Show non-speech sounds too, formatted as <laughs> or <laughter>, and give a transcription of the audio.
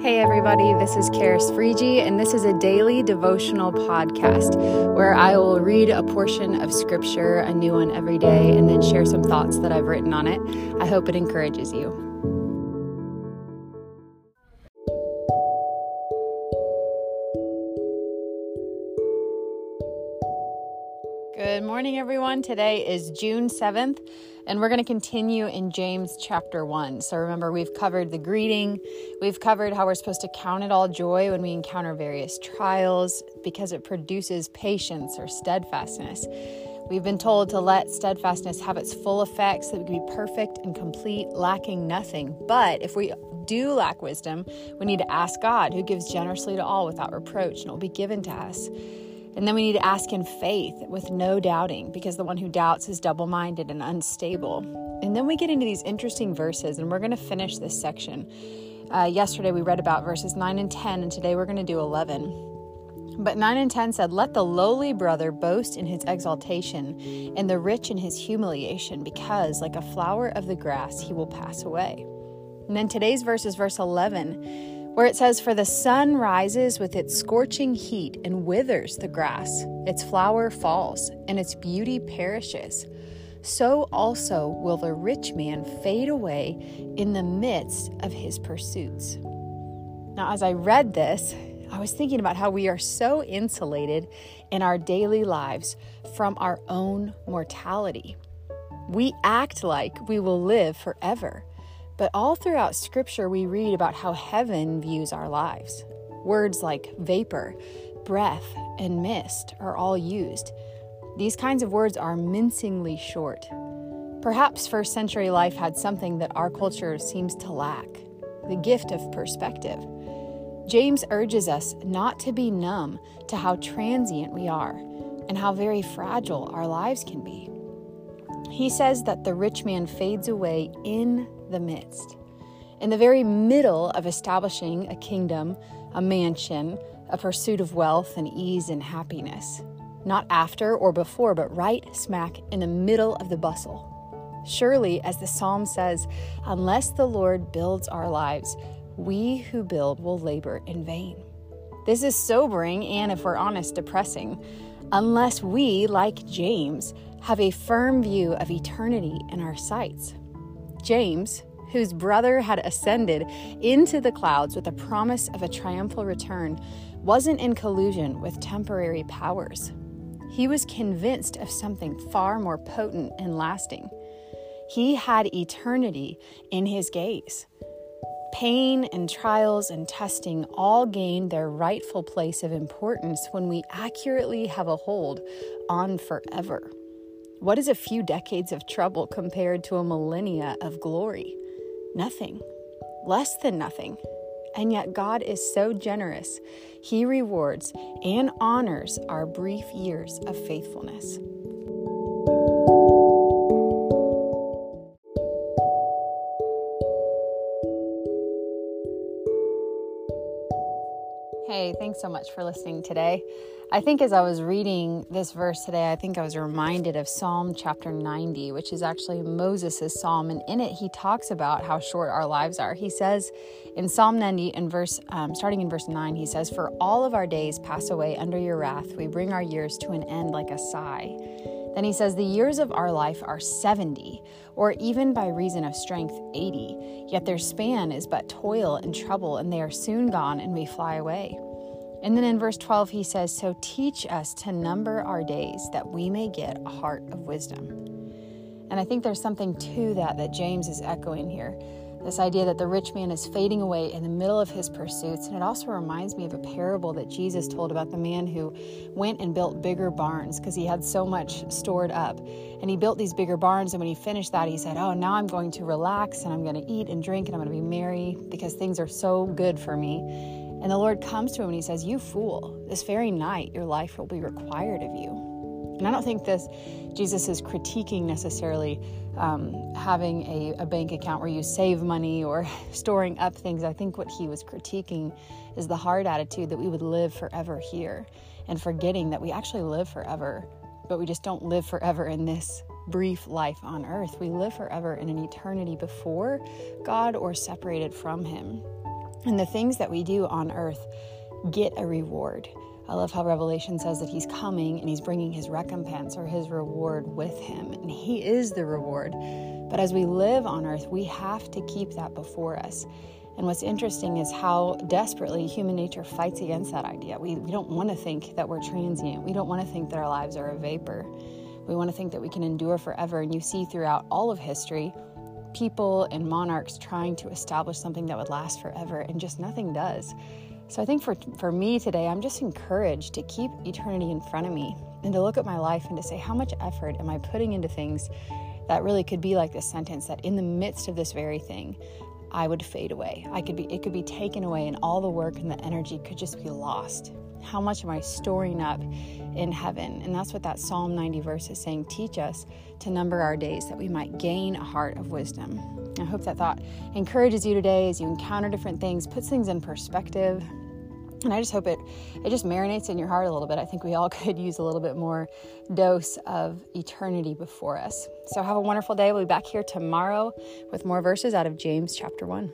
Hey, everybody, this is Karis Frigi, and this is a daily devotional podcast where I will read a portion of scripture, a new one every day, and then share some thoughts that I've written on it. I hope it encourages you. Good morning, everyone. Today is June 7th, and we're going to continue in James chapter 1. So remember, we've covered the greeting, we've covered how we're supposed to count it all joy when we encounter various trials because it produces patience or steadfastness. We've been told to let steadfastness have its full effects, that we can be perfect and complete, lacking nothing. But if we do lack wisdom, we need to ask God, who gives generously to all without reproach, and it will be given to us. And then we need to ask in faith with no doubting, because the one who doubts is double minded and unstable. And then we get into these interesting verses, and we're going to finish this section. Uh, yesterday we read about verses 9 and 10, and today we're going to do 11. But 9 and 10 said, Let the lowly brother boast in his exaltation, and the rich in his humiliation, because like a flower of the grass he will pass away. And then today's verse is verse 11 where it says, For the sun rises with its scorching heat and withers the grass, its flower falls, and its beauty perishes. So also will the rich man fade away in the midst of his pursuits. Now, as I read this, I was thinking about how we are so insulated in our daily lives from our own mortality. We act like we will live forever but all throughout Scripture, we read about how heaven views our lives. Words like vapor, breath, and mist are all used. These kinds of words are mincingly short. Perhaps first century life had something that our culture seems to lack the gift of perspective. James urges us not to be numb to how transient we are and how very fragile our lives can be. He says that the rich man fades away in the midst. In the very middle of establishing a kingdom, a mansion, a pursuit of wealth and ease and happiness. Not after or before, but right smack in the middle of the bustle. Surely, as the psalm says, unless the Lord builds our lives, we who build will labor in vain. This is sobering and, if we're honest, depressing, unless we, like James, have a firm view of eternity in our sights. James, whose brother had ascended into the clouds with a promise of a triumphal return, wasn't in collusion with temporary powers. He was convinced of something far more potent and lasting. He had eternity in his gaze. Pain and trials and testing all gain their rightful place of importance when we accurately have a hold on forever. What is a few decades of trouble compared to a millennia of glory? Nothing, less than nothing. And yet, God is so generous. He rewards and honors our brief years of faithfulness. Hey, thanks so much for listening today. I think as I was reading this verse today, I think I was reminded of Psalm chapter 90, which is actually Moses' psalm. And in it, he talks about how short our lives are. He says in Psalm 90, in verse, um, starting in verse 9, he says, For all of our days pass away under your wrath. We bring our years to an end like a sigh. Then he says, The years of our life are 70, or even by reason of strength, 80. Yet their span is but toil and trouble, and they are soon gone, and we fly away. And then in verse 12, he says, So teach us to number our days that we may get a heart of wisdom. And I think there's something to that that James is echoing here. This idea that the rich man is fading away in the middle of his pursuits. And it also reminds me of a parable that Jesus told about the man who went and built bigger barns because he had so much stored up. And he built these bigger barns. And when he finished that, he said, Oh, now I'm going to relax and I'm going to eat and drink and I'm going to be merry because things are so good for me. And the Lord comes to him and he says, You fool, this very night your life will be required of you. And I don't think this, Jesus is critiquing necessarily um, having a, a bank account where you save money or <laughs> storing up things. I think what he was critiquing is the hard attitude that we would live forever here and forgetting that we actually live forever, but we just don't live forever in this brief life on earth. We live forever in an eternity before God or separated from Him. And the things that we do on earth get a reward. I love how Revelation says that he's coming and he's bringing his recompense or his reward with him. And he is the reward. But as we live on earth, we have to keep that before us. And what's interesting is how desperately human nature fights against that idea. We, we don't want to think that we're transient. We don't want to think that our lives are a vapor. We want to think that we can endure forever. And you see throughout all of history, people and monarchs trying to establish something that would last forever, and just nothing does. So I think for, for me today, I'm just encouraged to keep eternity in front of me and to look at my life and to say, how much effort am I putting into things that really could be like this sentence that in the midst of this very thing, I would fade away. I could be it could be taken away and all the work and the energy could just be lost. How much am I storing up in heaven? And that's what that Psalm 90 verse is saying. Teach us to number our days that we might gain a heart of wisdom. I hope that thought encourages you today as you encounter different things, puts things in perspective. And I just hope it it just marinates in your heart a little bit. I think we all <laughs> could use a little bit more dose of eternity before us. So have a wonderful day. We'll be back here tomorrow with more verses out of James chapter 1.